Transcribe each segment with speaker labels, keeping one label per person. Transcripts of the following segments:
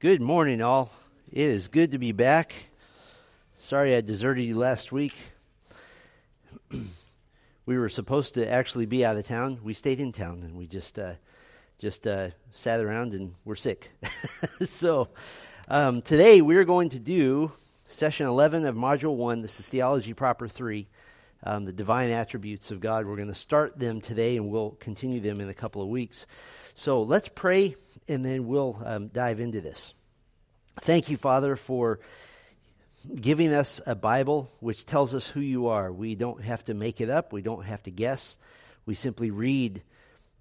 Speaker 1: Good morning, all. It is good to be back. Sorry I deserted you last week. we were supposed to actually be out of town. We stayed in town, and we just uh, just uh, sat around and we're sick. so um, today we're going to do session 11 of Module 1. This is Theology Proper 3, um, the divine attributes of God. We're going to start them today, and we'll continue them in a couple of weeks. So let's pray and then we'll um, dive into this. Thank you, Father, for giving us a Bible which tells us who you are. We don't have to make it up, we don't have to guess. We simply read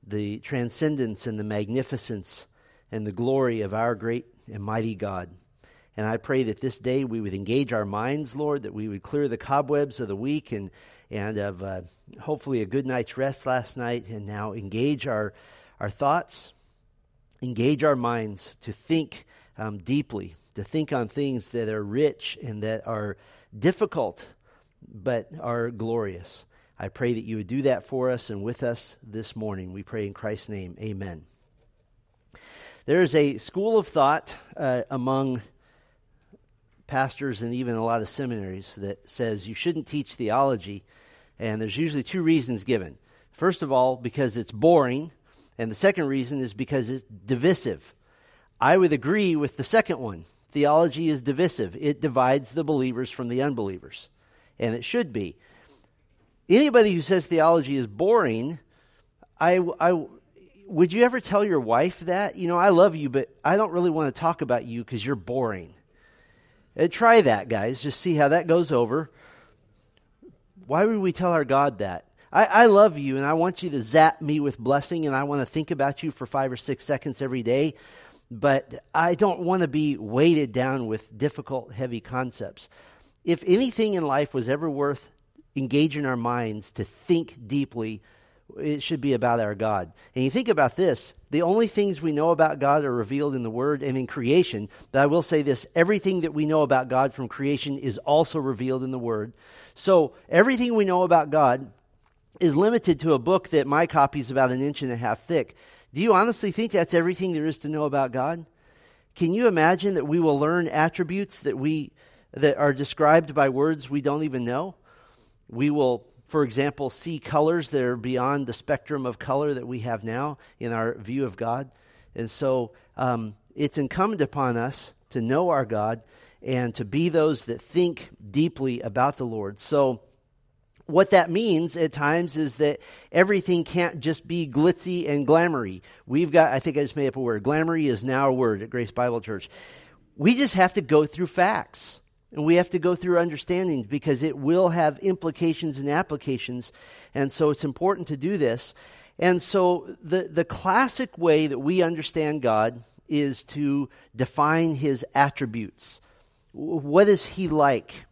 Speaker 1: the transcendence and the magnificence and the glory of our great and mighty God. And I pray that this day we would engage our minds, Lord, that we would clear the cobwebs of the week and, and of uh, hopefully a good night's rest last night, and now engage our, our thoughts engage our minds to think um, deeply, to think on things that are rich and that are difficult, but are glorious. I pray that you would do that for us and with us this morning. We pray in Christ's name. Amen. There is a school of thought uh, among pastors and even a lot of seminaries that says you shouldn't teach theology, and there's usually two reasons given. First of all, because it's boring and the second reason is because it's divisive. I would agree with the second one. Theology is divisive, it divides the believers from the unbelievers. And it should be. Anybody who says theology is boring, I, I, would you ever tell your wife that? You know, I love you, but I don't really want to talk about you because you're boring. Uh, try that, guys. Just see how that goes over. Why would we tell our God that? I, I love you and I want you to zap me with blessing and I want to think about you for five or six seconds every day, but I don't want to be weighted down with difficult, heavy concepts. If anything in life was ever worth engaging our minds to think deeply, it should be about our God. And you think about this the only things we know about God are revealed in the Word and in creation. But I will say this everything that we know about God from creation is also revealed in the Word. So everything we know about God is limited to a book that my copy is about an inch and a half thick. Do you honestly think that's everything there is to know about God? Can you imagine that we will learn attributes that we that are described by words we don't even know? We will, for example, see colors that are beyond the spectrum of color that we have now in our view of God. And so um, it's incumbent upon us to know our God and to be those that think deeply about the Lord. So what that means at times is that everything can't just be glitzy and glamoury. We've got, I think I just made up a word. Glamoury is now a word at Grace Bible Church. We just have to go through facts and we have to go through understanding because it will have implications and applications. And so it's important to do this. And so the, the classic way that we understand God is to define his attributes. What is he like?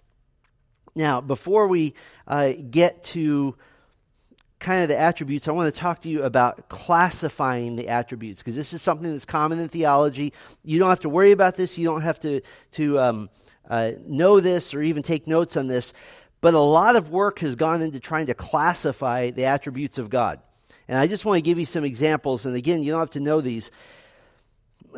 Speaker 1: Now, before we uh, get to kind of the attributes, I want to talk to you about classifying the attributes because this is something that's common in theology. You don't have to worry about this. You don't have to to um, uh, know this or even take notes on this. But a lot of work has gone into trying to classify the attributes of God. And I just want to give you some examples. And again, you don't have to know these.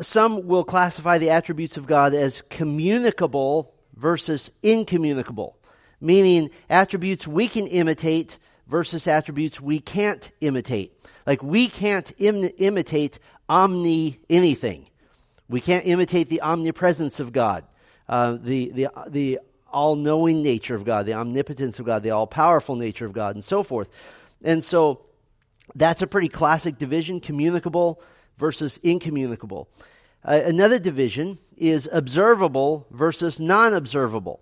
Speaker 1: Some will classify the attributes of God as communicable versus incommunicable meaning attributes we can imitate versus attributes we can't imitate. Like we can't Im- imitate omni anything. We can't imitate the omnipresence of God, uh, the, the, the all knowing nature of God, the omnipotence of God, the all powerful nature of God, and so forth. And so that's a pretty classic division communicable versus incommunicable. Uh, another division is observable versus non observable.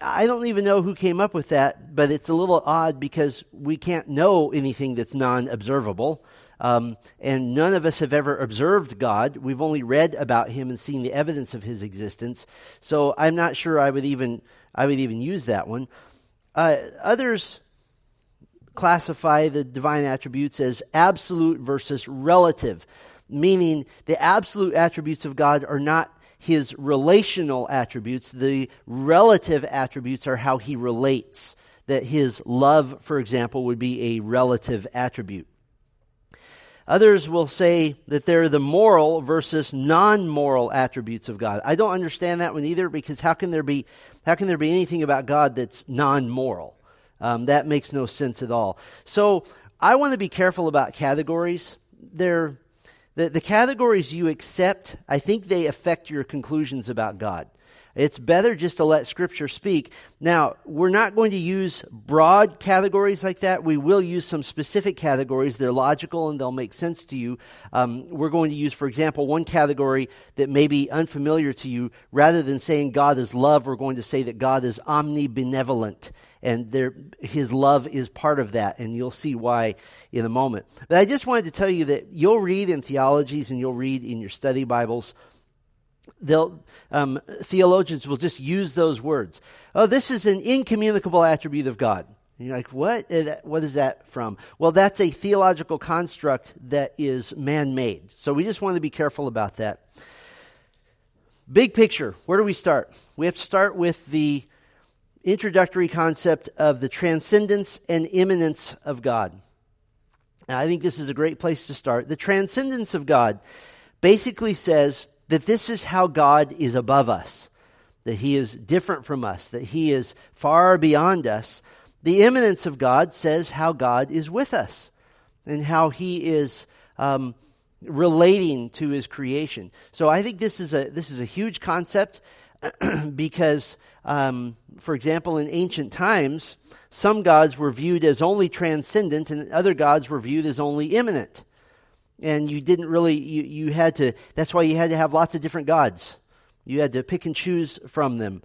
Speaker 1: I don't even know who came up with that, but it's a little odd because we can't know anything that's non observable. Um, and none of us have ever observed God. We've only read about him and seen the evidence of his existence. So I'm not sure I would even, I would even use that one. Uh, others classify the divine attributes as absolute versus relative, meaning the absolute attributes of God are not his relational attributes. The relative attributes are how he relates. That his love, for example, would be a relative attribute. Others will say that they're the moral versus non-moral attributes of God. I don't understand that one either because how can there be how can there be anything about God that's non-moral? Um, that makes no sense at all. So I want to be careful about categories. They're the, the categories you accept, I think they affect your conclusions about God. It's better just to let Scripture speak. Now, we're not going to use broad categories like that. We will use some specific categories. They're logical and they'll make sense to you. Um, we're going to use, for example, one category that may be unfamiliar to you. Rather than saying God is love, we're going to say that God is omnibenevolent. And there, his love is part of that, and you'll see why in a moment. But I just wanted to tell you that you'll read in theologies and you'll read in your study Bibles they'll um, theologians will just use those words. Oh, this is an incommunicable attribute of God. And you're like, what? What is that from? Well, that's a theological construct that is man-made. So we just want to be careful about that. Big picture. Where do we start? We have to start with the introductory concept of the transcendence and immanence of God. Now, I think this is a great place to start. The transcendence of God basically says that this is how God is above us, that He is different from us, that He is far beyond us. The immanence of God says how God is with us and how He is um, relating to His creation. So I think this is a this is a huge concept because, um, for example, in ancient times, some gods were viewed as only transcendent, and other gods were viewed as only immanent and you didn't really you, you had to that's why you had to have lots of different gods. You had to pick and choose from them.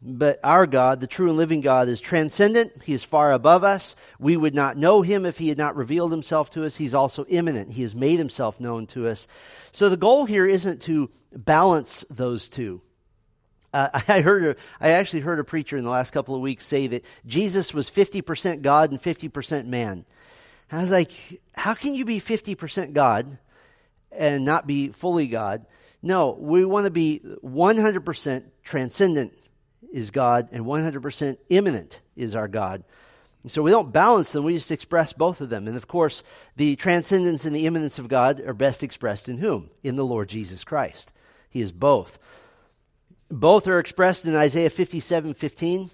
Speaker 1: But our god the true and living god is transcendent. He is far above us. We would not know him if he had not revealed himself to us. He's also immanent. He has made himself known to us. So the goal here isn't to balance those two. Uh, I heard, I actually heard a preacher in the last couple of weeks say that Jesus was 50% God and 50% man. I was like, how can you be 50% God and not be fully God? No, we want to be 100% transcendent is God and 100% immanent is our God. So we don't balance them, we just express both of them. And of course, the transcendence and the immanence of God are best expressed in whom? In the Lord Jesus Christ. He is both. Both are expressed in Isaiah 57 15.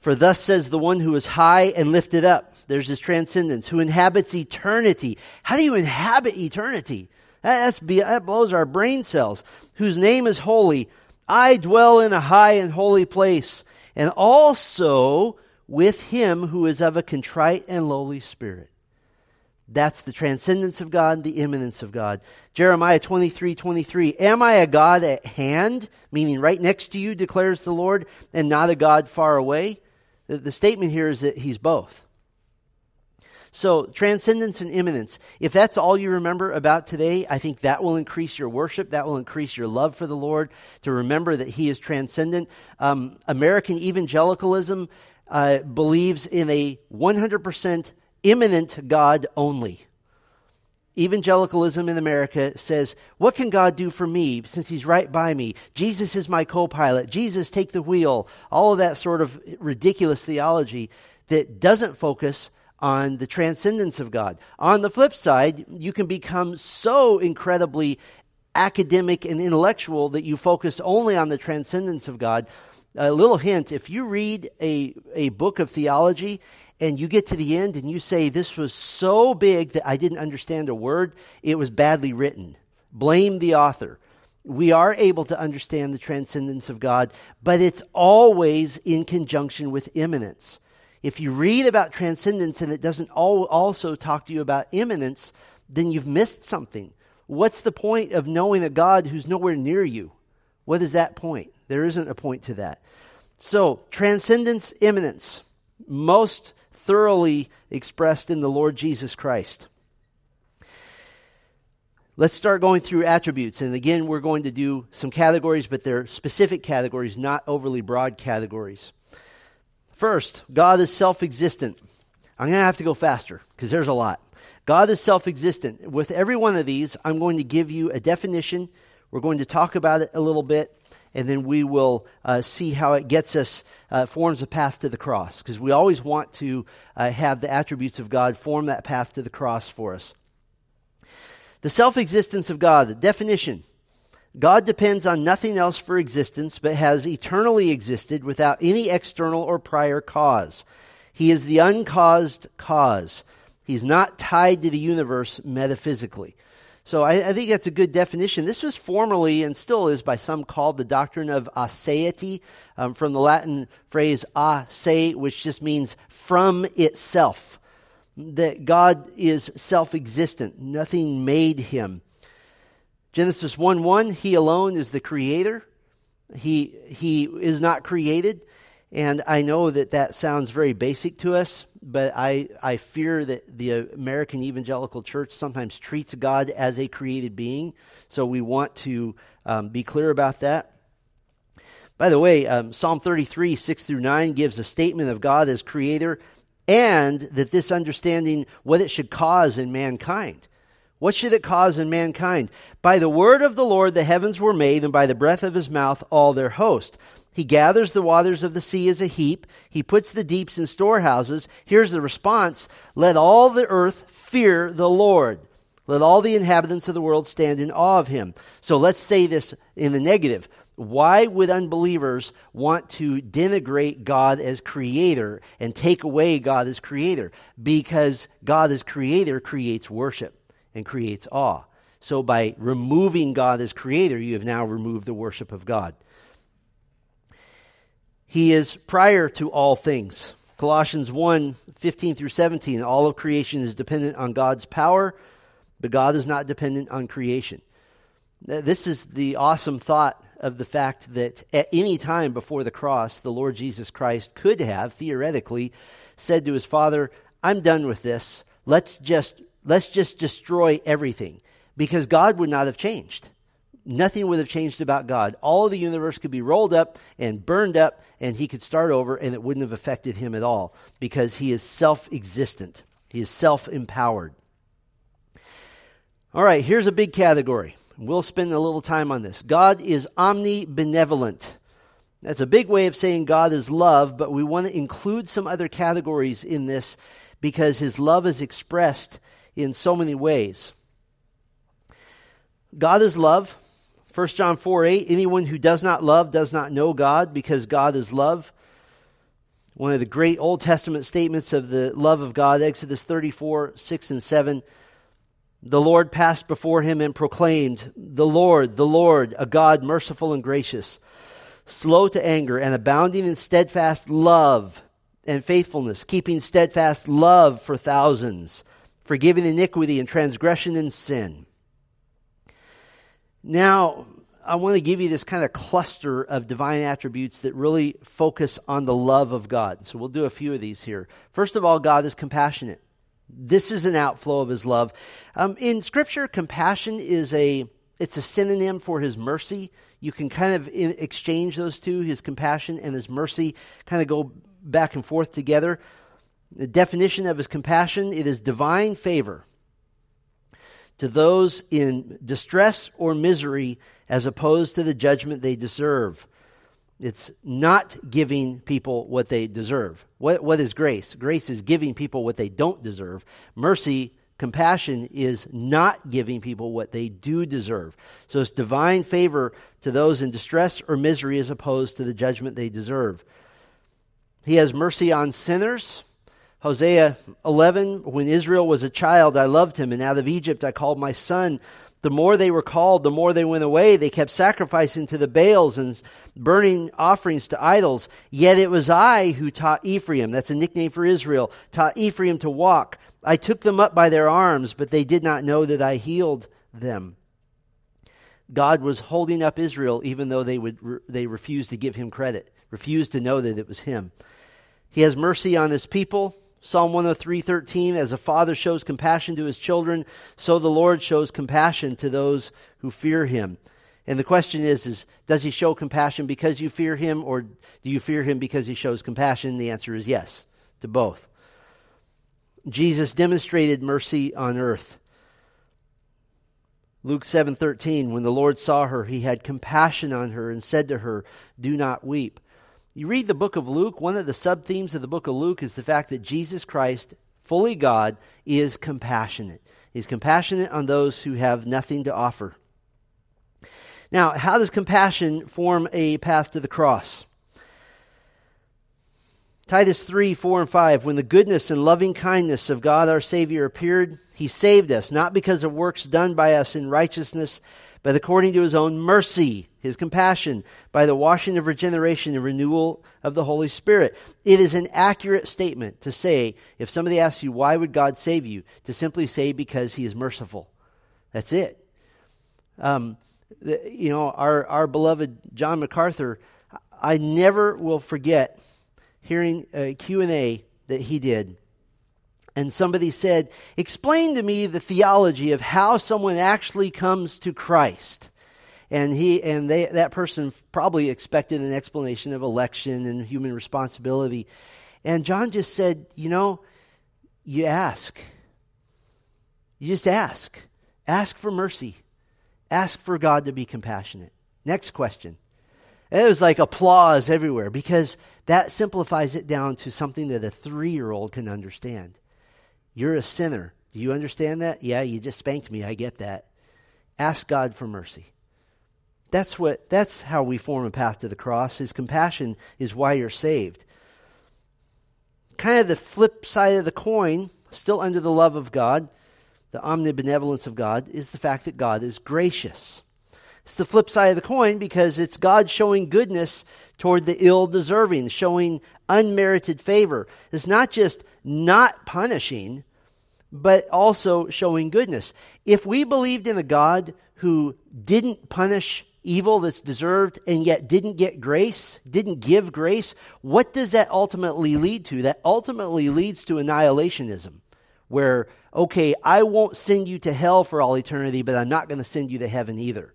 Speaker 1: For thus says the one who is high and lifted up. There's his transcendence, who inhabits eternity. How do you inhabit eternity? That, that blows our brain cells. Whose name is holy. I dwell in a high and holy place, and also with him who is of a contrite and lowly spirit. That's the transcendence of God, the immanence of God. Jeremiah 23, 23. Am I a God at hand, meaning right next to you, declares the Lord, and not a God far away? The, the statement here is that he's both. So, transcendence and immanence. If that's all you remember about today, I think that will increase your worship. That will increase your love for the Lord to remember that He is transcendent. Um, American evangelicalism uh, believes in a 100% immanent God only evangelicalism in America says, What can God do for me since He's right by me? Jesus is my co pilot. Jesus, take the wheel. All of that sort of ridiculous theology that doesn't focus on the transcendence of God. On the flip side, you can become so incredibly academic and intellectual that you focus only on the transcendence of God. A little hint if you read a, a book of theology and you get to the end and you say, This was so big that I didn't understand a word, it was badly written. Blame the author. We are able to understand the transcendence of God, but it's always in conjunction with immanence. If you read about transcendence and it doesn't also talk to you about immanence, then you've missed something. What's the point of knowing a God who's nowhere near you? What is that point? There isn't a point to that. So, transcendence, immanence. Most thoroughly expressed in the Lord Jesus Christ. Let's start going through attributes. And again, we're going to do some categories, but they're specific categories, not overly broad categories. First, God is self existent. I'm going to have to go faster because there's a lot. God is self existent. With every one of these, I'm going to give you a definition. We're going to talk about it a little bit, and then we will uh, see how it gets us, uh, forms a path to the cross. Because we always want to uh, have the attributes of God form that path to the cross for us. The self existence of God, the definition. God depends on nothing else for existence, but has eternally existed without any external or prior cause. He is the uncaused cause. He's not tied to the universe metaphysically. So I, I, think that's a good definition. This was formerly and still is by some called the doctrine of aseity, um, from the Latin phrase a se, which just means from itself. That God is self existent, nothing made him. Genesis 1 1, he alone is the creator. He, he is not created. And I know that that sounds very basic to us, but I, I fear that the American evangelical church sometimes treats God as a created being. So we want to um, be clear about that. By the way, um, Psalm 33, 6 through 9 gives a statement of God as creator and that this understanding, what it should cause in mankind. What should it cause in mankind? By the word of the Lord the heavens were made, and by the breath of his mouth all their host. He gathers the waters of the sea as a heap. He puts the deeps in storehouses. Here's the response. Let all the earth fear the Lord. Let all the inhabitants of the world stand in awe of him. So let's say this in the negative. Why would unbelievers want to denigrate God as creator and take away God as creator? Because God as creator creates worship and creates awe. So by removing God as creator, you have now removed the worship of God. He is prior to all things. Colossians 1 15 through 17. All of creation is dependent on God's power, but God is not dependent on creation. This is the awesome thought of the fact that at any time before the cross, the Lord Jesus Christ could have, theoretically, said to his Father, I'm done with this. Let's just, let's just destroy everything. Because God would not have changed nothing would have changed about God. All of the universe could be rolled up and burned up, and he could start over, and it wouldn't have affected him at all because he is self existent, he is self empowered. All right, here's a big category. We'll spend a little time on this. God is omnibenevolent. That's a big way of saying God is love, but we want to include some other categories in this because his love is expressed in so many ways. God is love. 1 John 4 8, anyone who does not love does not know God because God is love. One of the great Old Testament statements of the love of God, Exodus 34 6 and 7. The Lord passed before him and proclaimed, The Lord, the Lord, a God merciful and gracious, slow to anger, and abounding in steadfast love and faithfulness, keeping steadfast love for thousands, forgiving iniquity and transgression and sin now, I want to give you this kind of cluster of divine attributes that really focus on the love of God. So we'll do a few of these here. First of all, God is compassionate. This is an outflow of his love. Um, in scripture, compassion is a, it's a synonym for his mercy. You can kind of exchange those two, his compassion and his mercy, kind of go back and forth together. The definition of his compassion, it is divine favor to those in distress or misery as opposed to the judgment they deserve. It's not giving people what they deserve. What, what is grace? Grace is giving people what they don't deserve. Mercy, compassion, is not giving people what they do deserve. So it's divine favor to those in distress or misery as opposed to the judgment they deserve. He has mercy on sinners Hosea 11, when Israel was a child, I loved him, and out of Egypt I called my son. The more they were called, the more they went away. They kept sacrificing to the Baals and burning offerings to idols. Yet it was I who taught Ephraim, that's a nickname for Israel, taught Ephraim to walk. I took them up by their arms, but they did not know that I healed them. God was holding up Israel even though they would they refused to give him credit, refused to know that it was him. He has mercy on his people. Psalm 103:13 as a father shows compassion to his children so the Lord shows compassion to those who fear him. And the question is is does he show compassion because you fear him or do you fear him because he shows compassion? The answer is yes to both. Jesus demonstrated mercy on earth. Luke 7:13 when the Lord saw her he had compassion on her and said to her do not weep. You read the book of Luke, one of the sub themes of the book of Luke is the fact that Jesus Christ, fully God, is compassionate. He's compassionate on those who have nothing to offer. Now, how does compassion form a path to the cross? Titus 3, 4, and 5. When the goodness and loving kindness of God our Savior appeared, He saved us, not because of works done by us in righteousness, but according to His own mercy, His compassion, by the washing of regeneration and renewal of the Holy Spirit. It is an accurate statement to say, if somebody asks you, why would God save you? To simply say, because He is merciful. That's it. Um, the, you know, our, our beloved John MacArthur, I never will forget hearing a Q&A that he did. And somebody said, explain to me the theology of how someone actually comes to Christ. And he and they, that person probably expected an explanation of election and human responsibility. And John just said, you know, you ask. You just ask. Ask for mercy. Ask for God to be compassionate. Next question. And it was like applause everywhere because that simplifies it down to something that a three year old can understand. You're a sinner. Do you understand that? Yeah, you just spanked me. I get that. Ask God for mercy. That's what that's how we form a path to the cross. His compassion is why you're saved. Kind of the flip side of the coin, still under the love of God, the omnibenevolence of God, is the fact that God is gracious. It's the flip side of the coin because it's God showing goodness toward the ill deserving, showing unmerited favor. It's not just not punishing, but also showing goodness. If we believed in a God who didn't punish evil that's deserved and yet didn't get grace, didn't give grace, what does that ultimately lead to? That ultimately leads to annihilationism, where, okay, I won't send you to hell for all eternity, but I'm not going to send you to heaven either.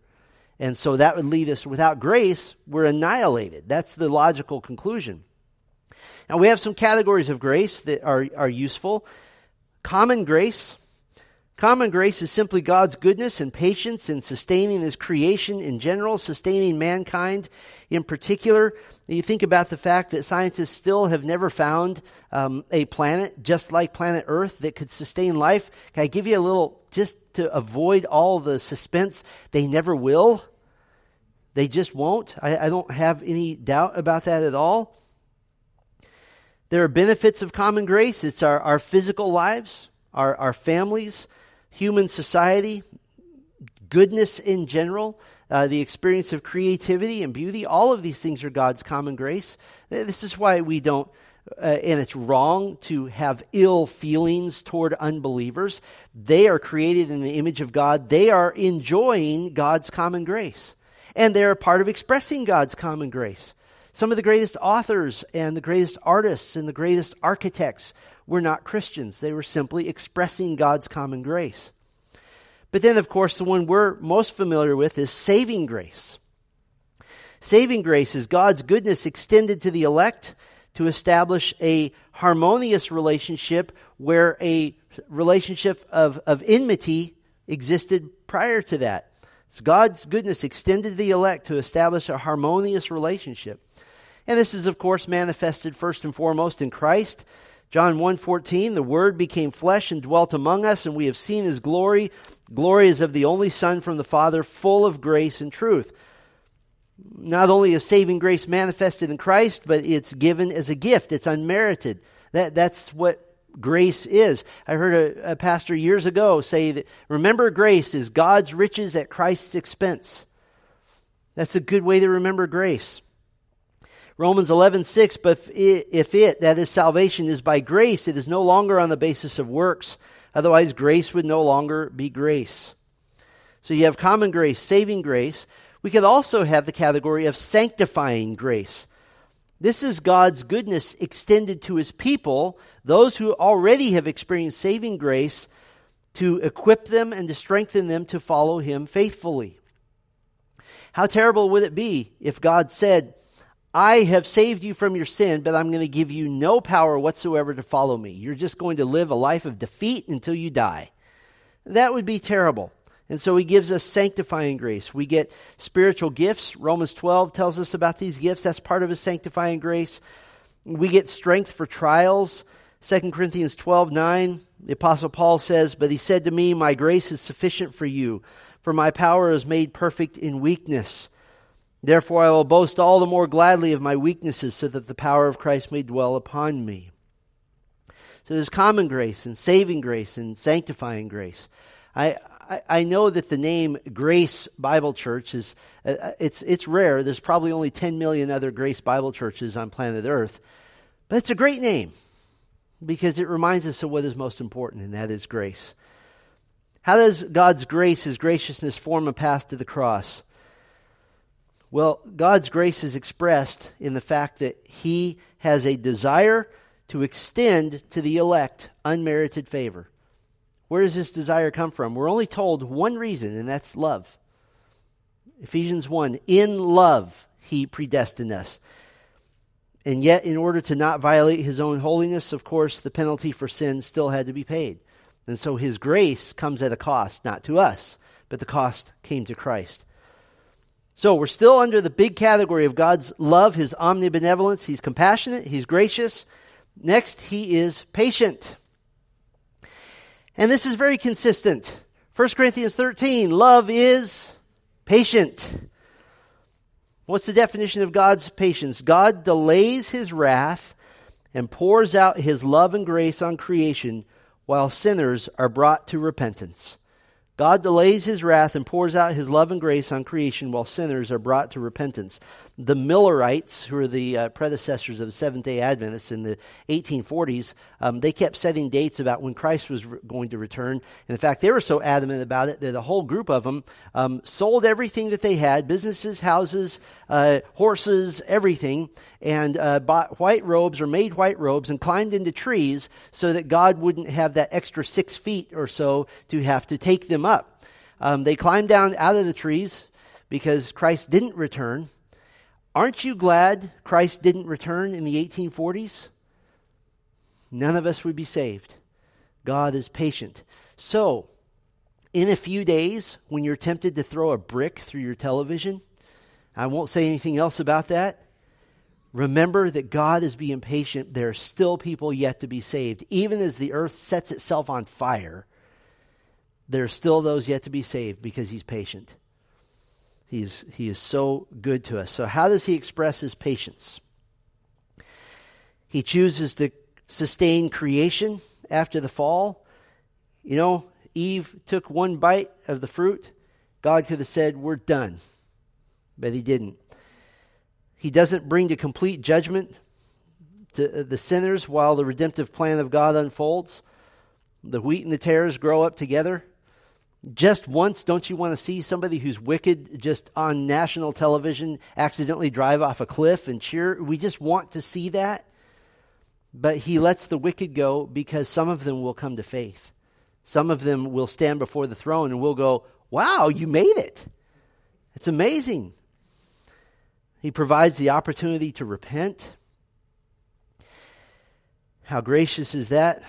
Speaker 1: And so that would lead us without grace, we're annihilated. That's the logical conclusion. Now, we have some categories of grace that are, are useful. Common grace. Common grace is simply God's goodness and patience in sustaining His creation in general, sustaining mankind in particular. You think about the fact that scientists still have never found um, a planet just like planet Earth that could sustain life. Can I give you a little, just to avoid all the suspense? They never will. They just won't. I, I don't have any doubt about that at all. There are benefits of common grace. It's our, our physical lives, our, our families, human society, goodness in general, uh, the experience of creativity and beauty. All of these things are God's common grace. This is why we don't, uh, and it's wrong to have ill feelings toward unbelievers. They are created in the image of God, they are enjoying God's common grace and they're a part of expressing God's common grace. Some of the greatest authors and the greatest artists and the greatest architects were not Christians. They were simply expressing God's common grace. But then, of course, the one we're most familiar with is saving grace. Saving grace is God's goodness extended to the elect to establish a harmonious relationship where a relationship of, of enmity existed prior to that. It's God's goodness extended to the elect to establish a harmonious relationship. And this is, of course, manifested first and foremost in Christ. John 1:14 the word became flesh and dwelt among us and we have seen his glory glory is of the only son from the father full of grace and truth not only is saving grace manifested in Christ but it's given as a gift it's unmerited that that's what grace is. I heard a, a, pastor years ago say that remember grace is God's riches at Christ's expense. That's a good way to remember grace. Romans 11:6 but if it, if it that is salvation is by grace it is no longer on the basis of works otherwise grace would no longer be grace. So you have common grace, saving grace. We could also have the category of sanctifying grace. This is God's goodness extended to his people, those who already have experienced saving grace, to equip them and to strengthen them to follow him faithfully. How terrible would it be if God said, I have saved you from your sin, but I'm going to give you no power whatsoever to follow me. You're just going to live a life of defeat until you die. That would be terrible. And so he gives us sanctifying grace. We get spiritual gifts. Romans 12 tells us about these gifts. That's part of his sanctifying grace. We get strength for trials. 2 Corinthians 12, 9, the apostle Paul says, But he said to me, My grace is sufficient for you, for my power is made perfect in weakness. Therefore I will boast all the more gladly of my weaknesses, so that the power of Christ may dwell upon me. So there's common grace and saving grace and sanctifying grace. I, I, I know that the name Grace Bible Church is, uh, it's, it's rare. There's probably only 10 million other Grace Bible churches on planet Earth. But it's a great name because it reminds us of what is most important, and that is grace. How does God's grace, His graciousness, form a path to the cross? Well, God's grace is expressed in the fact that He has a desire to extend to the elect unmerited favor. Where does this desire come from? We're only told one reason, and that's love. Ephesians 1 In love, He predestined us. And yet, in order to not violate His own holiness, of course, the penalty for sin still had to be paid. And so His grace comes at a cost, not to us, but the cost came to Christ. So we're still under the big category of God's love, His omnibenevolence. He's compassionate, He's gracious, Next, he is patient. And this is very consistent. 1 Corinthians 13, love is patient. What's the definition of God's patience? God delays his wrath and pours out his love and grace on creation while sinners are brought to repentance. God delays his wrath and pours out his love and grace on creation while sinners are brought to repentance the Millerites, who are the uh, predecessors of Seventh day Adventists in the 1840s, um, they kept setting dates about when Christ was re- going to return. And in fact, they were so adamant about it that a whole group of them um, sold everything that they had businesses, houses, uh, horses, everything and uh, bought white robes or made white robes and climbed into trees so that God wouldn't have that extra six feet or so to have to take them up. Um, they climbed down out of the trees because Christ didn't return. Aren't you glad Christ didn't return in the 1840s? None of us would be saved. God is patient. So, in a few days, when you're tempted to throw a brick through your television, I won't say anything else about that. Remember that God is being patient. There are still people yet to be saved. Even as the earth sets itself on fire, there are still those yet to be saved because He's patient. He's, he is so good to us. So, how does he express his patience? He chooses to sustain creation after the fall. You know, Eve took one bite of the fruit. God could have said, We're done. But he didn't. He doesn't bring to complete judgment to uh, the sinners while the redemptive plan of God unfolds. The wheat and the tares grow up together. Just once, don't you want to see somebody who's wicked just on national television accidentally drive off a cliff and cheer? We just want to see that. But he lets the wicked go because some of them will come to faith. Some of them will stand before the throne and we'll go, Wow, you made it. It's amazing. He provides the opportunity to repent. How gracious is that?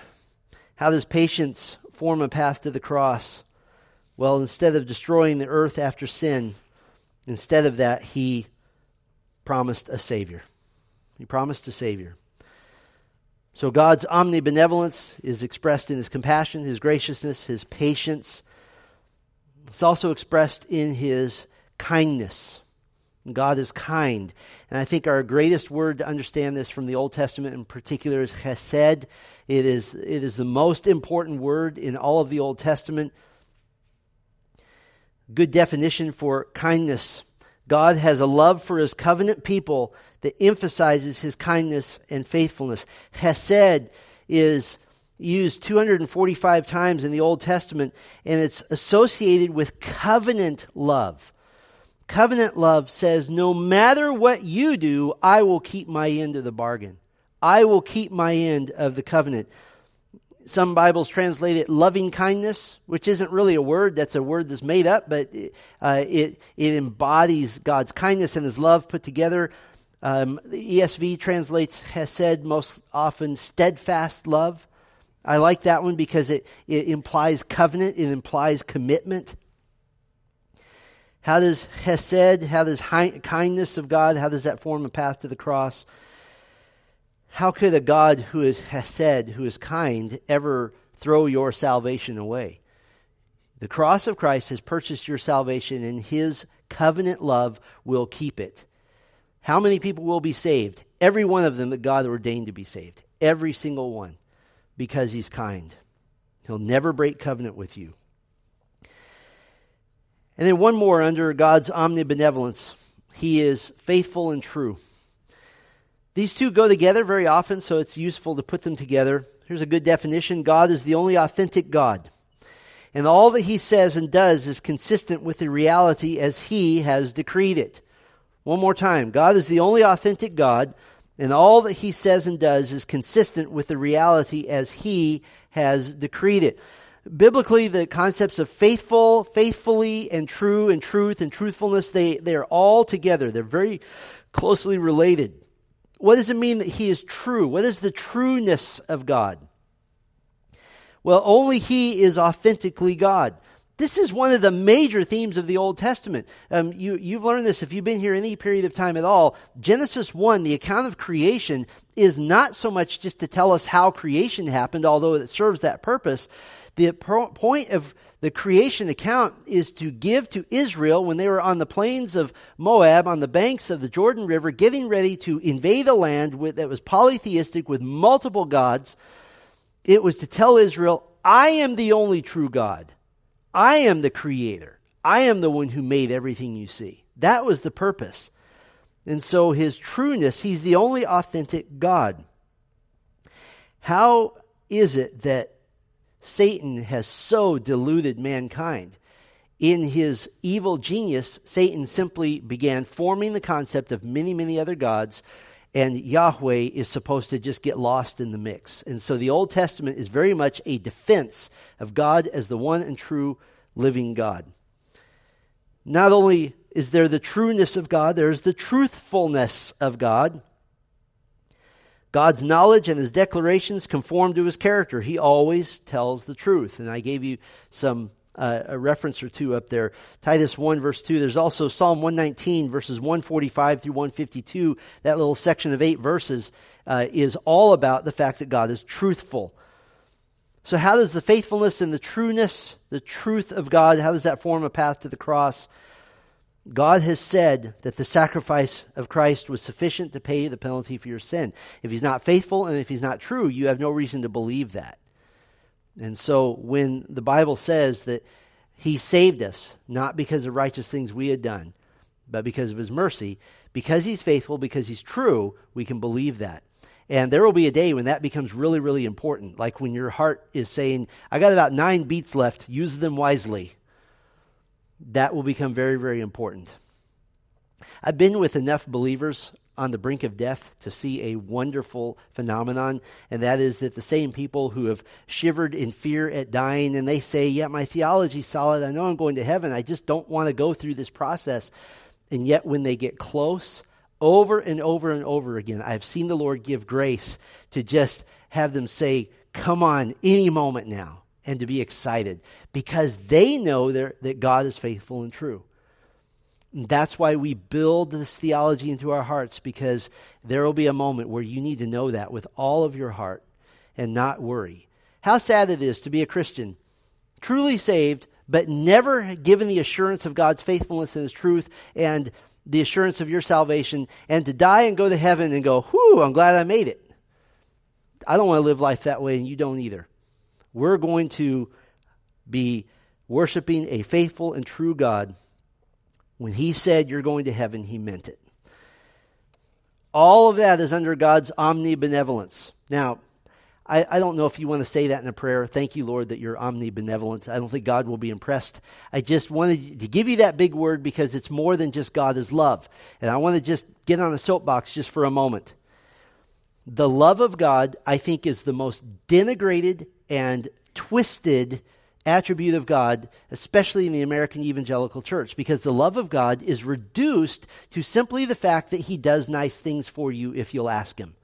Speaker 1: How does patience form a path to the cross? Well, instead of destroying the earth after sin, instead of that, he promised a Savior. He promised a Savior. So God's omnibenevolence is expressed in his compassion, his graciousness, his patience. It's also expressed in his kindness. God is kind. And I think our greatest word to understand this from the Old Testament in particular is chesed. It is, it is the most important word in all of the Old Testament good definition for kindness. God has a love for his covenant people that emphasizes his kindness and faithfulness. Hesed is used 245 times in the Old Testament, and it's associated with covenant love. Covenant love says, No matter what you do, I will keep my end of the bargain. I will keep my end of the covenant. Some Bibles translate it loving kindness, which isn't really a word. That's a word that's made up, but uh, it, it embodies God's kindness and his love put together. Um, the ESV translates Hesed most often steadfast love. I like that one because it, it implies covenant, it implies commitment. How does Hesed, how does hi- kindness of God, how does that form a path to the cross? How could a God who is Hesed, who is kind, ever throw your salvation away? The cross of Christ has purchased your salvation, and his covenant love will keep it. How many people will be saved? Every one of them that God ordained to be saved. Every single one. Because he's kind. He'll never break covenant with you. And then one more under God's omnibenevolence. He is faithful and true. These two go together very often, so it's useful to put them together. Here's a good definition God is the only authentic God. And all that he says and does is consistent with the reality as he has decreed it. One more time. God is the only authentic God, and all that he says and does is consistent with the reality as he has decreed it. Biblically, the concepts of faithful, faithfully, and true, and truth, and truthfulness, they, they are all together. They're very closely related. What does it mean that he is true? What is the trueness of God? Well, only he is authentically God. This is one of the major themes of the Old Testament. Um, you, you've learned this if you've been here any period of time at all. Genesis 1, the account of creation, is not so much just to tell us how creation happened, although it serves that purpose. The point of the creation account is to give to Israel when they were on the plains of Moab, on the banks of the Jordan River, getting ready to invade a land with, that was polytheistic with multiple gods. It was to tell Israel, I am the only true God. I am the creator. I am the one who made everything you see. That was the purpose. And so his trueness, he's the only authentic God. How is it that Satan has so deluded mankind? In his evil genius, Satan simply began forming the concept of many, many other gods, and Yahweh is supposed to just get lost in the mix. And so the Old Testament is very much a defense of God as the one and true living God. Not only is there the trueness of God, there's the truthfulness of God. God's knowledge and his declarations conform to his character. He always tells the truth. And I gave you some uh, a reference or two up there. Titus 1 verse 2. There's also Psalm 119 verses 145 through 152. That little section of eight verses uh, is all about the fact that God is truthful. So how does the faithfulness and the trueness, the truth of God, how does that form a path to the cross? God has said that the sacrifice of Christ was sufficient to pay the penalty for your sin. If he's not faithful and if he's not true, you have no reason to believe that. And so when the Bible says that he saved us, not because of righteous things we had done, but because of his mercy, because he's faithful, because he's true, we can believe that. And there will be a day when that becomes really, really important. Like when your heart is saying, I got about nine beats left, use them wisely. That will become very, very important. I've been with enough believers on the brink of death to see a wonderful phenomenon, and that is that the same people who have shivered in fear at dying and they say, Yeah, my theology's solid. I know I'm going to heaven. I just don't want to go through this process. And yet, when they get close, over and over and over again, I've seen the Lord give grace to just have them say, Come on, any moment now, and to be excited because they know that God is faithful and true. And that's why we build this theology into our hearts because there will be a moment where you need to know that with all of your heart and not worry. How sad it is to be a Christian, truly saved, but never given the assurance of God's faithfulness and His truth and the assurance of your salvation, and to die and go to heaven and go, whew, I'm glad I made it. I don't want to live life that way, and you don't either. We're going to be worshiping a faithful and true God. When He said you're going to heaven, He meant it. All of that is under God's omnibenevolence. Now, I, I, don't know if you want to say that in a prayer. Thank you, Lord, that you're omnibenevolent. I don't think God will be impressed. I just wanted to give you that big word because it's more than just God is love. And I want to just get on a soapbox just for a moment. The love of God, I think, is the most denigrated and twisted attribute of God, especially in the American evangelical church, because the love of God is reduced to simply the fact that He does nice things for you if you'll ask Him.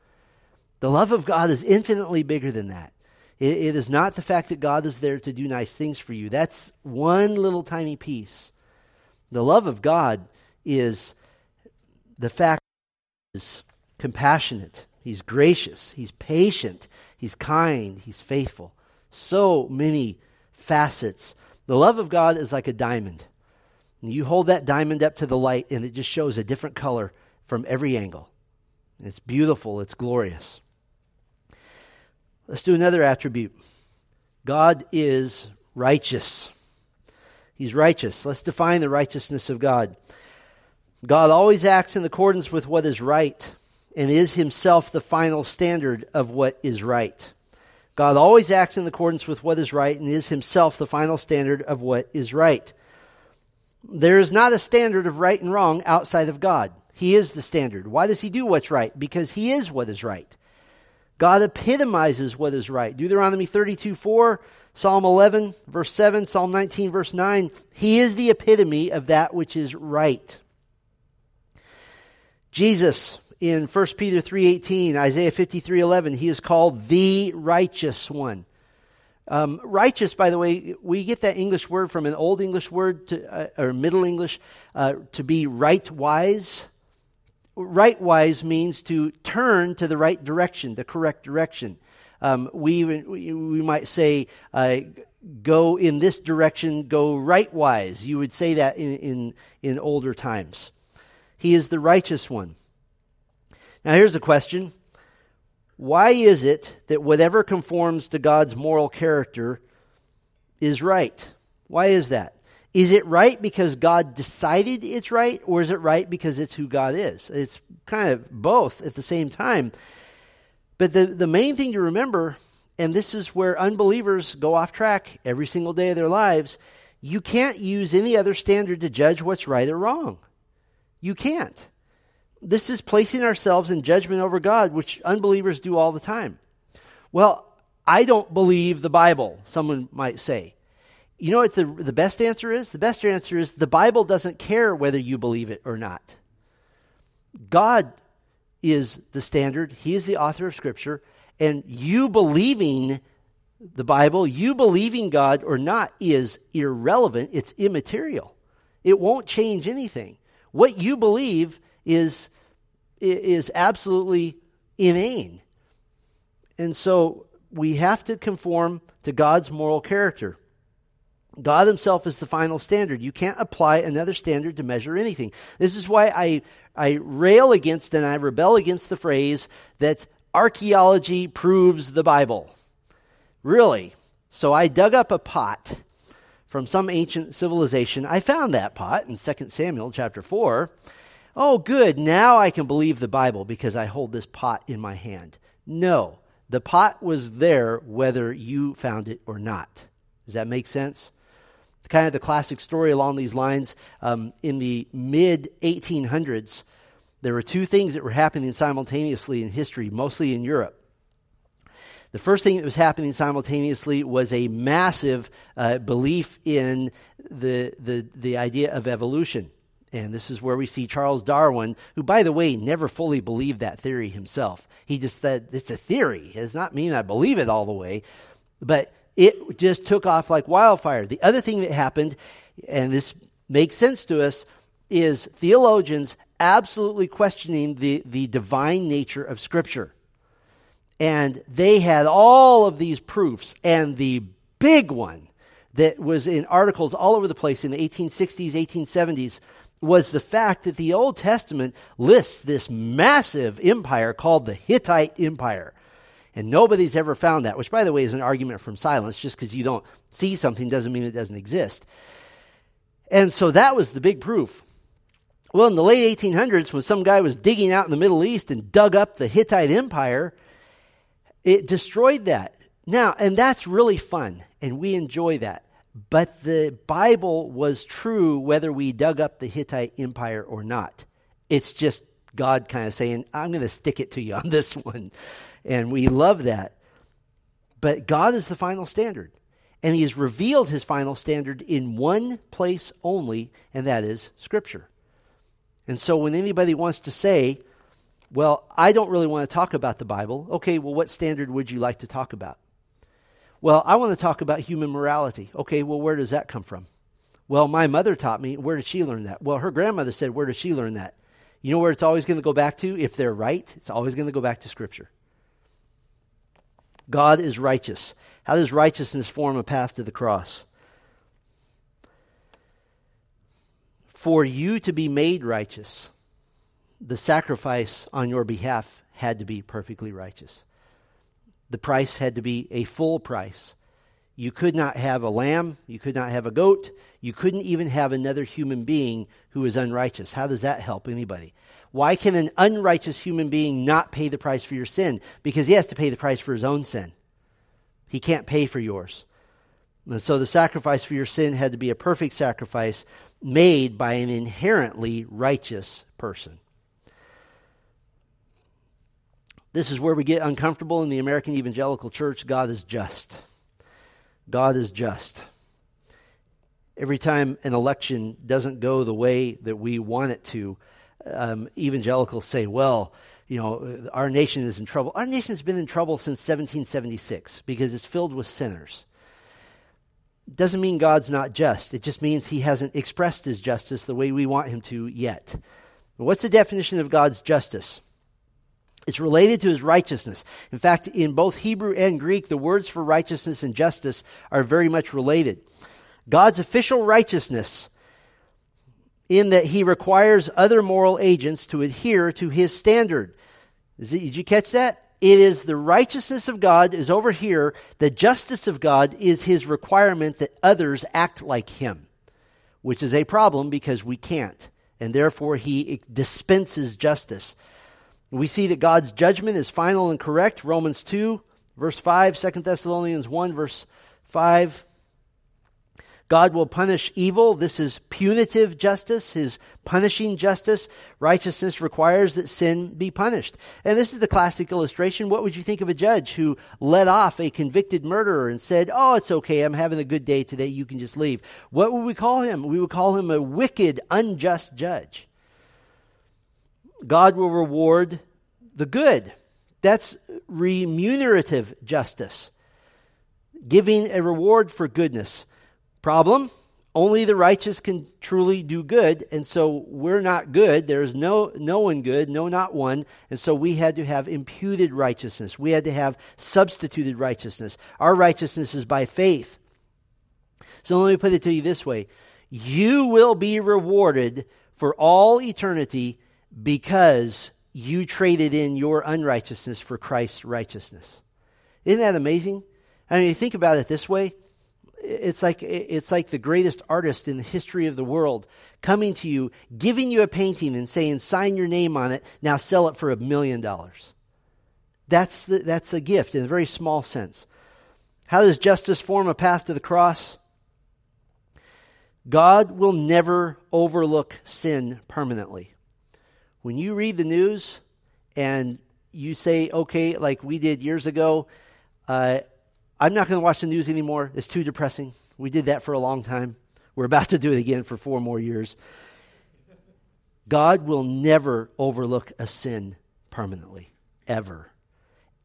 Speaker 1: The love of God is infinitely bigger than that. It, it is not the fact that God is there to do nice things for you. That's one little tiny piece. The love of God is the fact is compassionate, he's gracious, he's patient, he's kind, he's faithful. So many facets. The love of God is like a diamond. You hold that diamond up to the light, and it just shows a different color from every angle. It's beautiful, it's glorious. Let's do another attribute God is righteous. He's righteous. Let's define the righteousness of God. God always acts in accordance with what is right and is himself the final standard of what is right. God always acts in accordance with what is right and is himself the final standard of what is right. There is not a standard of right and wrong outside of God. He is the standard. Why does he do what's right? Because he is what is right. God epitomizes what is right. Deuteronomy 32 4, Psalm 11, verse 7, Psalm 19, verse 9. He is the epitome of that which is right. Jesus in 1 Peter 3:18, Isaiah 53:11, he is called the righteous one. Um, righteous, by the way, we get that English word from an Old English word to, uh, or Middle English uh, to be right wise. Right wise means to turn to the right direction, the correct direction. Um, we, we, might say, uh, go in this direction, go right wise. You would say that in, in, in older times. He is the righteous one. Now, here's a question why is it that whatever conforms to God's moral character is right? Why is that? Is it right because God decided it's right, or is it right because it's who God is? It's kind of both at the same time. But the, the main thing to remember, and this is where unbelievers go off track every single day of their lives, you can't use any other standard to judge what's right or wrong. You can't. This is placing ourselves in judgment over God, which unbelievers do all the time. Well, I don't believe the Bible, someone might say. You know what the, the best answer is? The best answer is the Bible doesn't care whether you believe it or not. God is the standard, He is the author of Scripture, and you believing the Bible, you believing God or not, is irrelevant. It's immaterial. It won't change anything. What you believe is, is absolutely inane. And so we have to conform to God's moral character. God Himself is the final standard. You can't apply another standard to measure anything. This is why I, I rail against and I rebel against the phrase that archaeology proves the Bible. Really. So I dug up a pot from some ancient civilization. I found that pot in 2 Samuel chapter 4. Oh, good. Now I can believe the Bible because I hold this pot in my hand. No, the pot was there whether you found it or not. Does that make sense? Kind of the classic story along these lines. Um, in the mid 1800s, there were two things that were happening simultaneously in history, mostly in Europe. The first thing that was happening simultaneously was a massive uh, belief in the, the, the idea of evolution. And this is where we see Charles Darwin, who, by the way, never fully believed that theory himself. He just said, it's a theory. It does not mean I believe it all the way. But it just took off like wildfire. The other thing that happened, and this makes sense to us, is theologians absolutely questioning the, the divine nature of Scripture. And they had all of these proofs, and the big one that was in articles all over the place in the 1860s, 1870s was the fact that the Old Testament lists this massive empire called the Hittite Empire. And nobody's ever found that, which, by the way, is an argument from silence. Just because you don't see something doesn't mean it doesn't exist. And so that was the big proof. Well, in the late 1800s, when some guy was digging out in the Middle East and dug up the Hittite Empire, it destroyed that. Now, and that's really fun, and we enjoy that. But the Bible was true whether we dug up the Hittite Empire or not. It's just God kind of saying, I'm going to stick it to you on this one. And we love that. But God is the final standard. And He has revealed His final standard in one place only, and that is Scripture. And so when anybody wants to say, well, I don't really want to talk about the Bible, okay, well, what standard would you like to talk about? Well, I want to talk about human morality. Okay, well, where does that come from? Well, my mother taught me. Where did she learn that? Well, her grandmother said, Where did she learn that? You know where it's always going to go back to? If they're right, it's always going to go back to Scripture. God is righteous. How does righteousness form a path to the cross? For you to be made righteous, the sacrifice on your behalf had to be perfectly righteous. The price had to be a full price. You could not have a lamb. You could not have a goat. You couldn't even have another human being who is unrighteous. How does that help anybody? Why can an unrighteous human being not pay the price for your sin? Because he has to pay the price for his own sin. He can't pay for yours. And so the sacrifice for your sin had to be a perfect sacrifice made by an inherently righteous person. This is where we get uncomfortable in the American evangelical church. God is just. God is just. Every time an election doesn't go the way that we want it to, um, evangelicals say, well, you know, our nation is in trouble. Our nation's been in trouble since 1776 because it's filled with sinners. Doesn't mean God's not just. It just means he hasn't expressed his justice the way we want him to yet. What's the definition of God's justice? It's related to his righteousness. In fact, in both Hebrew and Greek, the words for righteousness and justice are very much related. God's official righteousness, in that he requires other moral agents to adhere to his standard. Did you catch that? It is the righteousness of God is over here. The justice of God is his requirement that others act like him, which is a problem because we can't. And therefore, he dispenses justice. We see that God's judgment is final and correct. Romans 2, verse 5, 2 Thessalonians 1, verse 5. God will punish evil. This is punitive justice, his punishing justice. Righteousness requires that sin be punished. And this is the classic illustration. What would you think of a judge who let off a convicted murderer and said, Oh, it's okay. I'm having a good day today. You can just leave. What would we call him? We would call him a wicked, unjust judge. God will reward the good. That's remunerative justice, giving a reward for goodness. Problem only the righteous can truly do good, and so we're not good. There's no no one good, no not one, and so we had to have imputed righteousness. We had to have substituted righteousness. Our righteousness is by faith. So let me put it to you this way: you will be rewarded for all eternity because you traded in your unrighteousness for Christ's righteousness. Isn't that amazing? I mean, you think about it this way. It's like, it's like the greatest artist in the history of the world coming to you, giving you a painting and saying, sign your name on it, now sell it for a million dollars. That's, the, that's a gift in a very small sense. How does justice form a path to the cross? God will never overlook sin permanently. When you read the news and you say, okay, like we did years ago, uh, I'm not going to watch the news anymore. It's too depressing. We did that for a long time. We're about to do it again for four more years. God will never overlook a sin permanently, ever.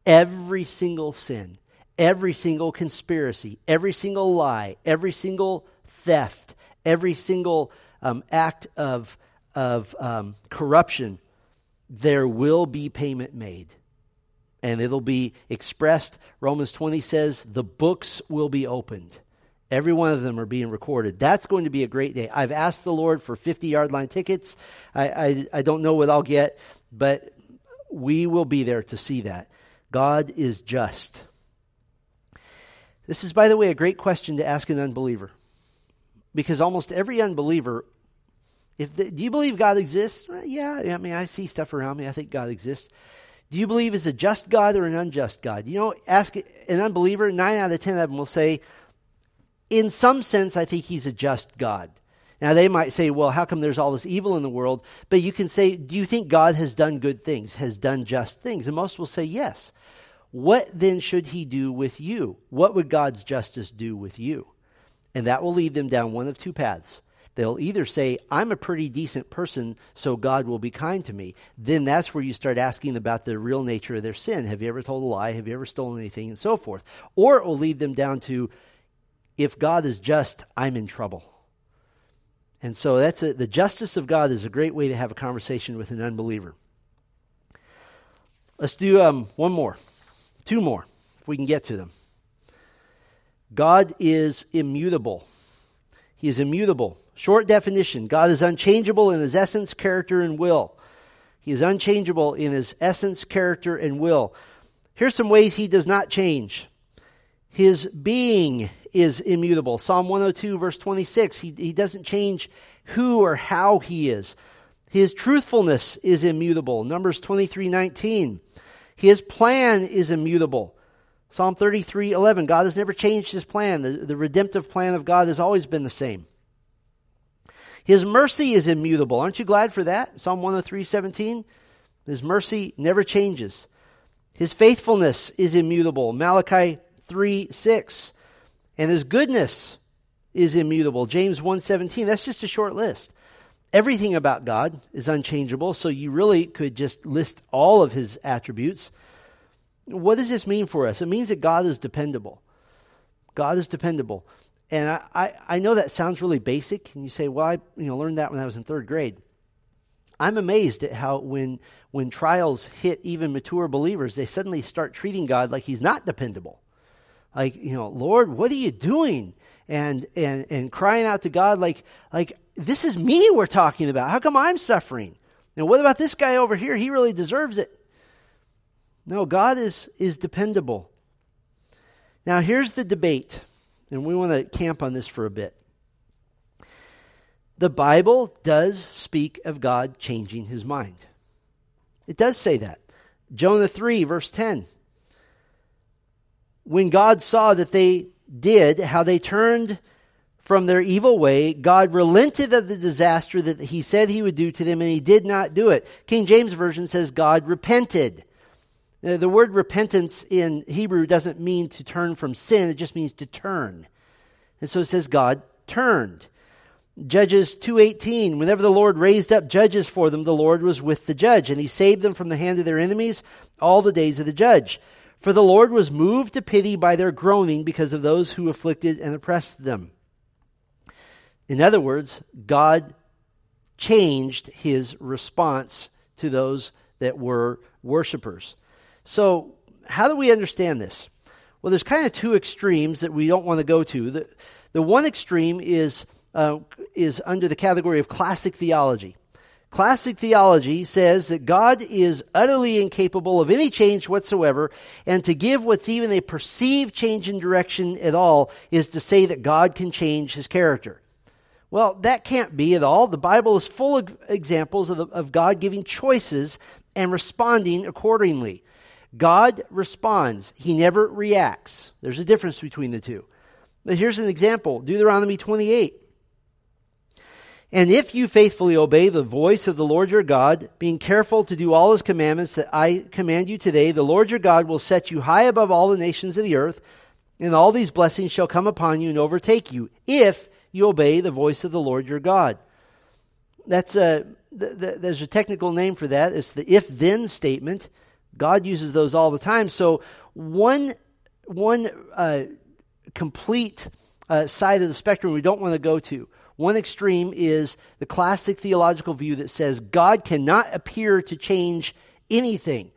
Speaker 1: Every single sin, every single conspiracy, every single lie, every single theft, every single um, act of of um, corruption, there will be payment made. And it'll be expressed. Romans 20 says the books will be opened. Every one of them are being recorded. That's going to be a great day. I've asked the Lord for 50 yard line tickets. I, I, I don't know what I'll get, but we will be there to see that. God is just. This is, by the way, a great question to ask an unbeliever. Because almost every unbeliever if the, do you believe God exists? Well, yeah, I mean, I see stuff around me. I think God exists. Do you believe is a just God or an unjust God? You know, ask an unbeliever, nine out of ten of them will say, in some sense, I think he's a just God. Now, they might say, well, how come there's all this evil in the world? But you can say, do you think God has done good things, has done just things? And most will say yes. What then should he do with you? What would God's justice do with you? And that will lead them down one of two paths. They'll either say, I'm a pretty decent person, so God will be kind to me. Then that's where you start asking about the real nature of their sin. Have you ever told a lie? Have you ever stolen anything? And so forth. Or it will lead them down to, if God is just, I'm in trouble. And so that's a, the justice of God is a great way to have a conversation with an unbeliever. Let's do um, one more, two more, if we can get to them. God is immutable. He is immutable. Short definition God is unchangeable in his essence, character, and will. He is unchangeable in his essence, character, and will. Here's some ways he does not change. His being is immutable. Psalm 102, verse 26, he, he doesn't change who or how he is. His truthfulness is immutable. Numbers 23, 19. His plan is immutable. Psalm 33, 11. God has never changed his plan. The, the redemptive plan of God has always been the same. His mercy is immutable. Aren't you glad for that? Psalm 103, 17. His mercy never changes. His faithfulness is immutable. Malachi 3, 6. And his goodness is immutable. James 1:17. That's just a short list. Everything about God is unchangeable, so you really could just list all of his attributes. What does this mean for us? It means that God is dependable. God is dependable. And I, I, I know that sounds really basic, and you say, well, I you know, learned that when I was in third grade. I'm amazed at how when when trials hit even mature believers, they suddenly start treating God like he's not dependable like, you know, Lord, what are you doing? And, and, and crying out to God like, like, this is me we're talking about. How come I'm suffering? And what about this guy over here? He really deserves it. No, God is, is dependable. Now, here's the debate, and we want to camp on this for a bit. The Bible does speak of God changing his mind. It does say that. Jonah 3, verse 10 when God saw that they did, how they turned from their evil way, God relented of the disaster that he said he would do to them, and he did not do it. King James Version says God repented. Uh, the word repentance in Hebrew doesn't mean to turn from sin, it just means to turn. And so it says God turned. Judges 2:18 Whenever the Lord raised up judges for them the Lord was with the judge and he saved them from the hand of their enemies all the days of the judge. For the Lord was moved to pity by their groaning because of those who afflicted and oppressed them. In other words, God changed his response to those that were worshipers. So, how do we understand this? Well, there's kind of two extremes that we don't want to go to. The, the one extreme is, uh, is under the category of classic theology. Classic theology says that God is utterly incapable of any change whatsoever, and to give what's even a perceived change in direction at all is to say that God can change his character. Well, that can't be at all. The Bible is full of examples of, the, of God giving choices and responding accordingly. God responds, He never reacts. There's a difference between the two. But here's an example Deuteronomy 28. And if you faithfully obey the voice of the Lord your God, being careful to do all his commandments that I command you today, the Lord your God will set you high above all the nations of the earth, and all these blessings shall come upon you and overtake you, if you obey the voice of the Lord your God. That's a, th- th- there's a technical name for that. It's the if then statement. God uses those all the time. So one, one uh, complete uh, side of the spectrum we don't want to go to one extreme is the classic theological view that says God cannot appear to change anything.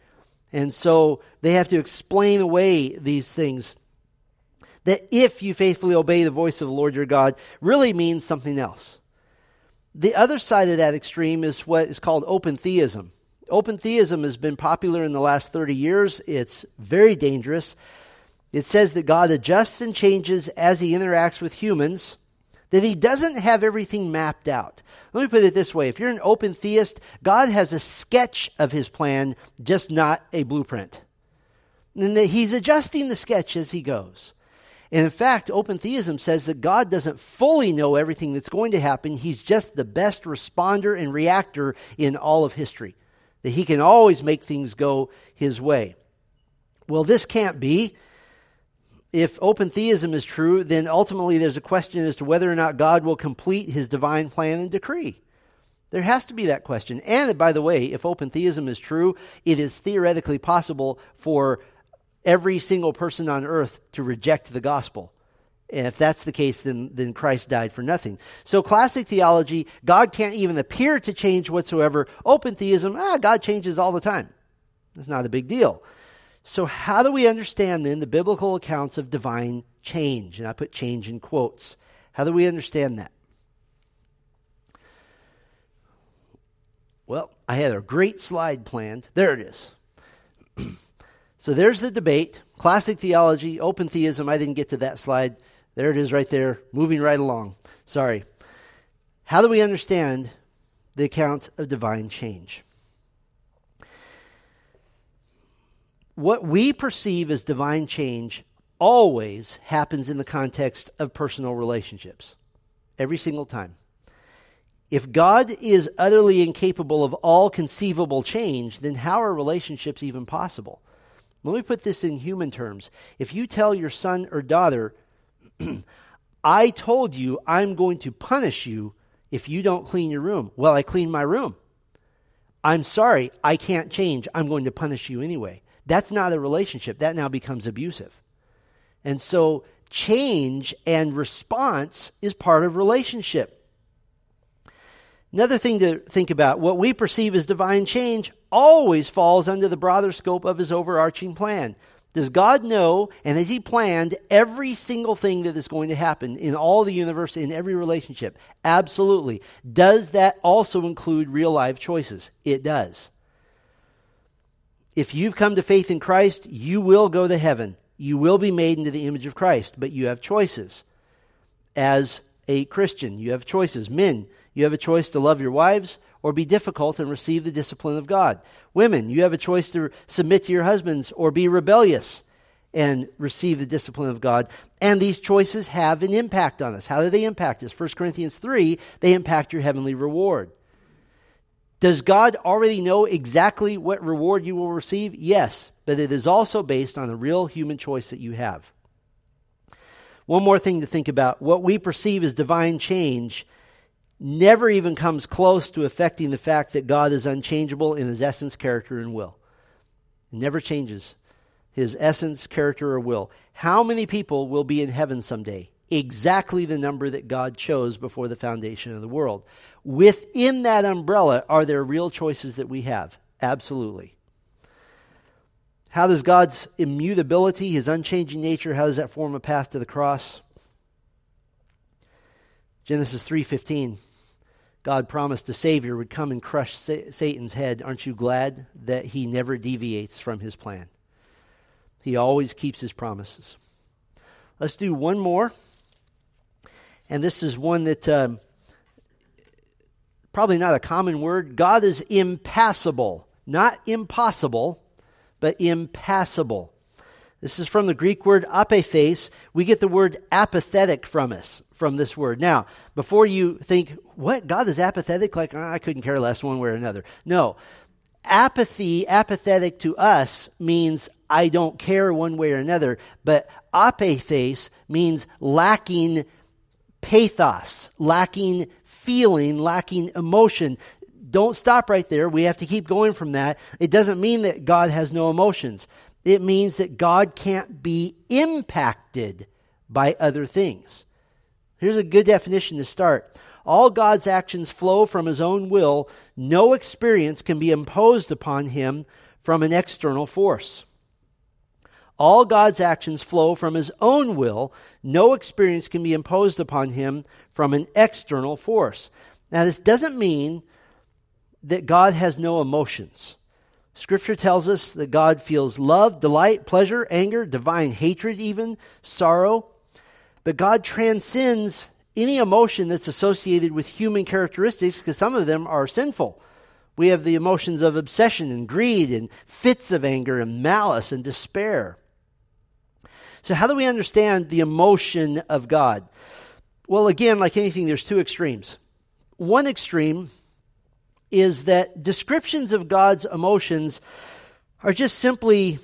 Speaker 1: And so they have to explain away these things. That if you faithfully obey the voice of the Lord your God really means something else. The other side of that extreme is what is called open theism. Open theism has been popular in the last 30 years. It's very dangerous. It says that God adjusts and changes as he interacts with humans that he doesn't have everything mapped out. Let me put it this way. If you're an open theist, God has a sketch of his plan, just not a blueprint. And that he's adjusting the sketch as he goes. And in fact, open theism says that God doesn't fully know everything that's going to happen. He's just the best responder and reactor in all of history. That he can always make things go his way. Well, this can't be if open theism is true, then ultimately there's a question as to whether or not God will complete his divine plan and decree. There has to be that question. And by the way, if open theism is true, it is theoretically possible for every single person on earth to reject the gospel. And if that's the case, then, then Christ died for nothing. So classic theology, God can't even appear to change whatsoever. Open theism, ah, God changes all the time. It's not a big deal. So how do we understand then the biblical accounts of divine change? And I put change in quotes. How do we understand that? Well, I had a great slide planned. There it is. so there's the debate. Classic theology, open theism. I didn't get to that slide. There it is right there, moving right along. Sorry. How do we understand the account of divine change? What we perceive as divine change always happens in the context of personal relationships. Every single time. If God is utterly incapable of all conceivable change, then how are relationships even possible? Let me put this in human terms. If you tell your son or daughter, I told you I'm going to punish you if you don't clean your room. Well, I cleaned my room. I'm sorry, I can't change. I'm going to punish you anyway. That's not a relationship. That now becomes abusive. And so change and response is part of relationship. Another thing to think about what we perceive as divine change always falls under the broader scope of his overarching plan. Does God know and has He planned every single thing that is going to happen in all the universe, in every relationship? Absolutely. Does that also include real life choices? It does. If you've come to faith in Christ, you will go to heaven. You will be made into the image of Christ, but you have choices. As a Christian, you have choices. Men, you have a choice to love your wives or be difficult and receive the discipline of God. Women, you have a choice to submit to your husbands or be rebellious and receive the discipline of God. And these choices have an impact on us. How do they impact us? 1 Corinthians 3, they impact your heavenly reward. Does God already know exactly what reward you will receive? Yes, but it is also based on the real human choice that you have. One more thing to think about what we perceive as divine change never even comes close to affecting the fact that God is unchangeable in his essence, character, and will. It never changes his essence, character, or will. How many people will be in heaven someday? Exactly the number that God chose before the foundation of the world. Within that umbrella, are there real choices that we have? Absolutely. How does God's immutability, his unchanging nature, how does that form a path to the cross? Genesis 3:15 God promised a Savior would come and crush Satan's head. Aren't you glad that he never deviates from his plan? He always keeps his promises. Let's do one more. And this is one that um, probably not a common word. God is impassible, not impossible, but impassible. This is from the Greek word apathes. We get the word apathetic from us, from this word. Now, before you think, what? God is apathetic? Like, oh, I couldn't care less one way or another. No. Apathy, apathetic to us means I don't care one way or another, but apathes means lacking pathos, lacking feeling, lacking emotion. Don't stop right there. We have to keep going from that. It doesn't mean that God has no emotions it means that God can't be impacted by other things. Here's a good definition to start. All God's actions flow from his own will. No experience can be imposed upon him from an external force. All God's actions flow from his own will. No experience can be imposed upon him from an external force. Now, this doesn't mean that God has no emotions. Scripture tells us that God feels love, delight, pleasure, anger, divine hatred, even sorrow. But God transcends any emotion that's associated with human characteristics because some of them are sinful. We have the emotions of obsession and greed and fits of anger and malice and despair. So, how do we understand the emotion of God? Well, again, like anything, there's two extremes. One extreme is that descriptions of God's emotions are just simply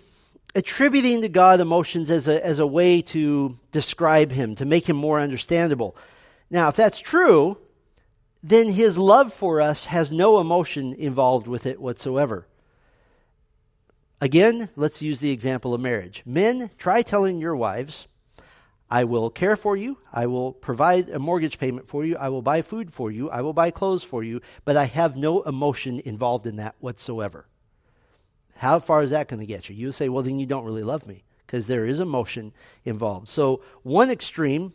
Speaker 1: attributing to God emotions as a, as a way to describe him, to make him more understandable. Now, if that's true, then his love for us has no emotion involved with it whatsoever. Again, let's use the example of marriage. Men, try telling your wives, I will care for you. I will provide a mortgage payment for you. I will buy food for you. I will buy clothes for you. But I have no emotion involved in that whatsoever. How far is that going to get you? You say, well, then you don't really love me because there is emotion involved. So, one extreme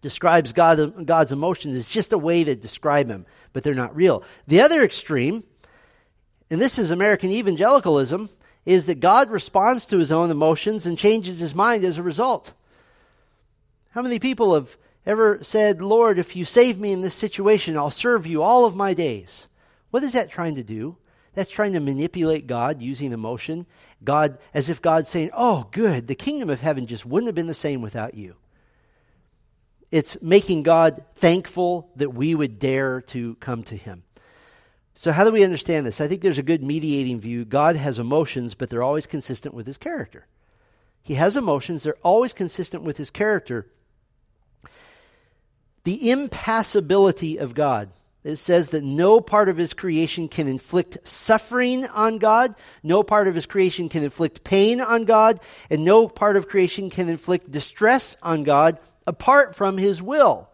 Speaker 1: describes God, God's emotions is just a way to describe him, but they're not real. The other extreme, and this is American evangelicalism, is that God responds to his own emotions and changes his mind as a result. How many people have ever said, Lord, if you save me in this situation, I'll serve you all of my days? What is that trying to do? That's trying to manipulate God using emotion. God, as if God's saying, Oh, good, the kingdom of heaven just wouldn't have been the same without you. It's making God thankful that we would dare to come to Him. So, how do we understand this? I think there's a good mediating view. God has emotions, but they're always consistent with His character. He has emotions, they're always consistent with His character the impassibility of God. It says that no part of his creation can inflict suffering on God, no part of his creation can inflict pain on God, and no part of creation can inflict distress on God apart from his will.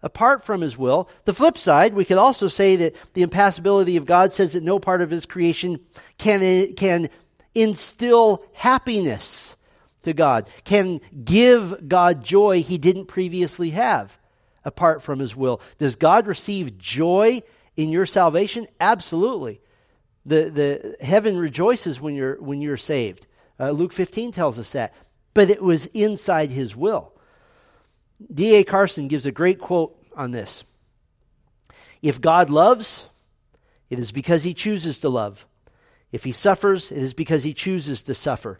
Speaker 1: Apart from his will. The flip side, we could also say that the impassibility of God says that no part of his creation can, can instill happiness to God, can give God joy he didn't previously have apart from his will. Does God receive joy in your salvation? Absolutely. The, the heaven rejoices when you're, when you're saved. Uh, Luke 15 tells us that. But it was inside his will. D.A. Carson gives a great quote on this. If God loves, it is because he chooses to love. If he suffers, it is because he chooses to suffer.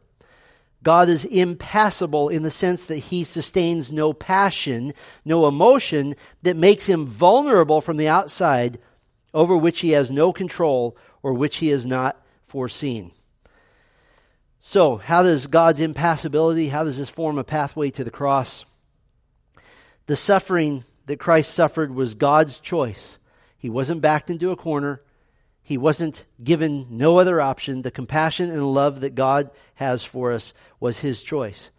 Speaker 1: God is impassible in the sense that he sustains no passion, no emotion that makes him vulnerable from the outside over which he has no control or which he has not foreseen. So, how does God's impassibility, how does this form a pathway to the cross? The suffering that Christ suffered was God's choice. He wasn't backed into a corner. He wasn't given no other option. The compassion and love that God has for us was his choice.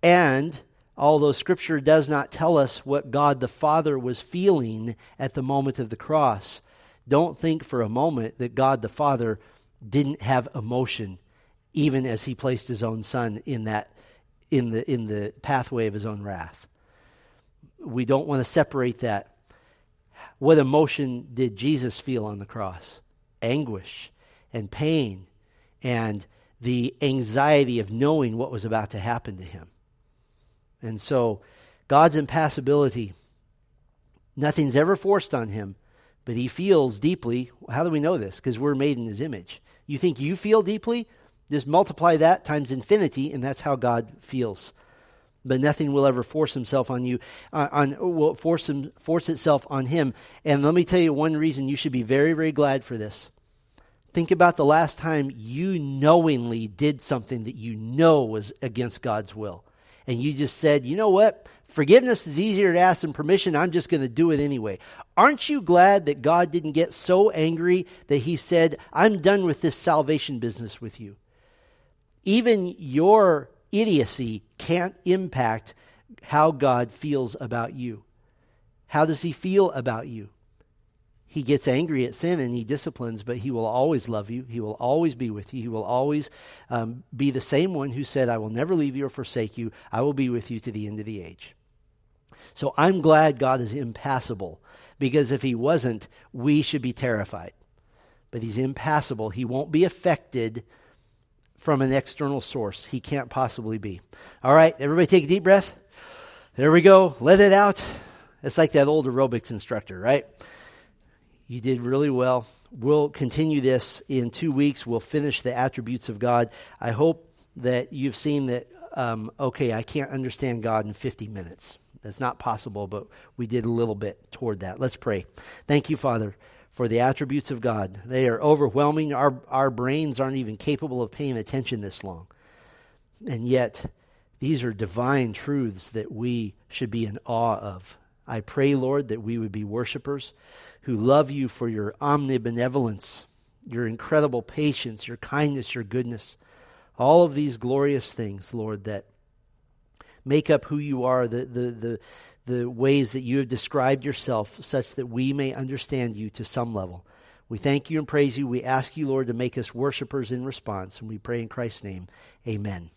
Speaker 1: And although Scripture does not tell us what God the Father was feeling at the moment of the cross, don't think for a moment that God the Father didn't have emotion, even as he placed his own Son in that in the in the pathway of his own wrath. We don't want to separate that. What emotion did Jesus feel on the cross? Anguish and pain and the anxiety of knowing what was about to happen to him. And so, God's impassibility, nothing's ever forced on him, but he feels deeply. How do we know this? Because we're made in his image. You think you feel deeply? Just multiply that times infinity, and that's how God feels. But nothing will ever force himself on you, uh, on will force him, force itself on him. And let me tell you one reason you should be very, very glad for this. Think about the last time you knowingly did something that you know was against God's will. And you just said, you know what? Forgiveness is easier to ask than permission. I'm just going to do it anyway. Aren't you glad that God didn't get so angry that he said, I'm done with this salvation business with you? Even your idiocy can't impact how God feels about you. How does he feel about you? he gets angry at sin and he disciplines, but he will always love you. He will always be with you. He will always um, be the same one who said, I will never leave you or forsake you. I will be with you to the end of the age. So I'm glad God is impassible because if he wasn't, we should be terrified. But he's impassible. He won't be affected from an external source. He can't possibly be. All right, everybody take a deep breath. There we go. Let it out. It's like that old aerobics instructor, right? You did really well. We'll continue this in two weeks. We'll finish the attributes of God. I hope that you've seen that, um, okay, I can't understand God in 50 minutes. That's not possible, but we did a little bit toward that. Let's pray. Thank you, Father, for the attributes of God. They are overwhelming. Our, our brains aren't even capable of paying attention this long. And yet, these are divine truths that we should be in awe of. I pray, Lord, that we would be worshipers who love you for your omnibenevolence, your incredible patience, your kindness, your goodness. All of these glorious things, Lord, that make up who you are, the, the, the, the ways that you have described yourself, such that we may understand you to some level. We thank you and praise you. We ask you, Lord, to make us worshipers in response. And we pray in Christ's name. Amen.